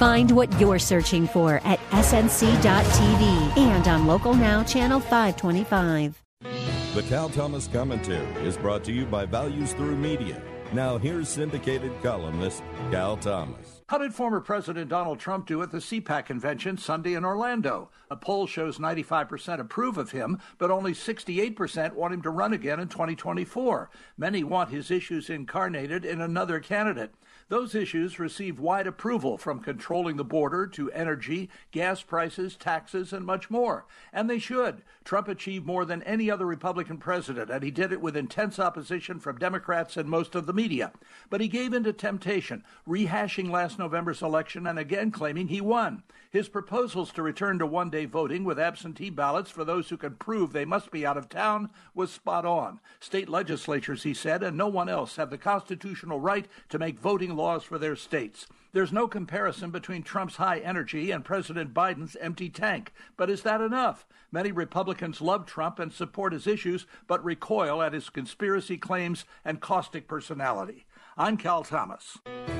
Find what you're searching for at snc.tv and on Local Now, Channel 525. The Cal Thomas Commentary is brought to you by Values Through Media. Now, here's syndicated columnist Cal Thomas. How did former President Donald Trump do at the CPAC convention Sunday in Orlando? A poll shows 95% approve of him, but only 68% want him to run again in 2024. Many want his issues incarnated in another candidate. Those issues receive wide approval from controlling the border to energy, gas prices, taxes, and much more. And they should. Trump achieved more than any other Republican president, and he did it with intense opposition from Democrats and most of the media. But he gave in to temptation, rehashing last November's election and again claiming he won. His proposals to return to one day voting with absentee ballots for those who can prove they must be out of town was spot on. State legislatures, he said, and no one else have the constitutional right to make voting laws for their states. There's no comparison between Trump's high energy and President Biden's empty tank. But is that enough? Many Republicans love Trump and support his issues, but recoil at his conspiracy claims and caustic personality. I'm Cal Thomas.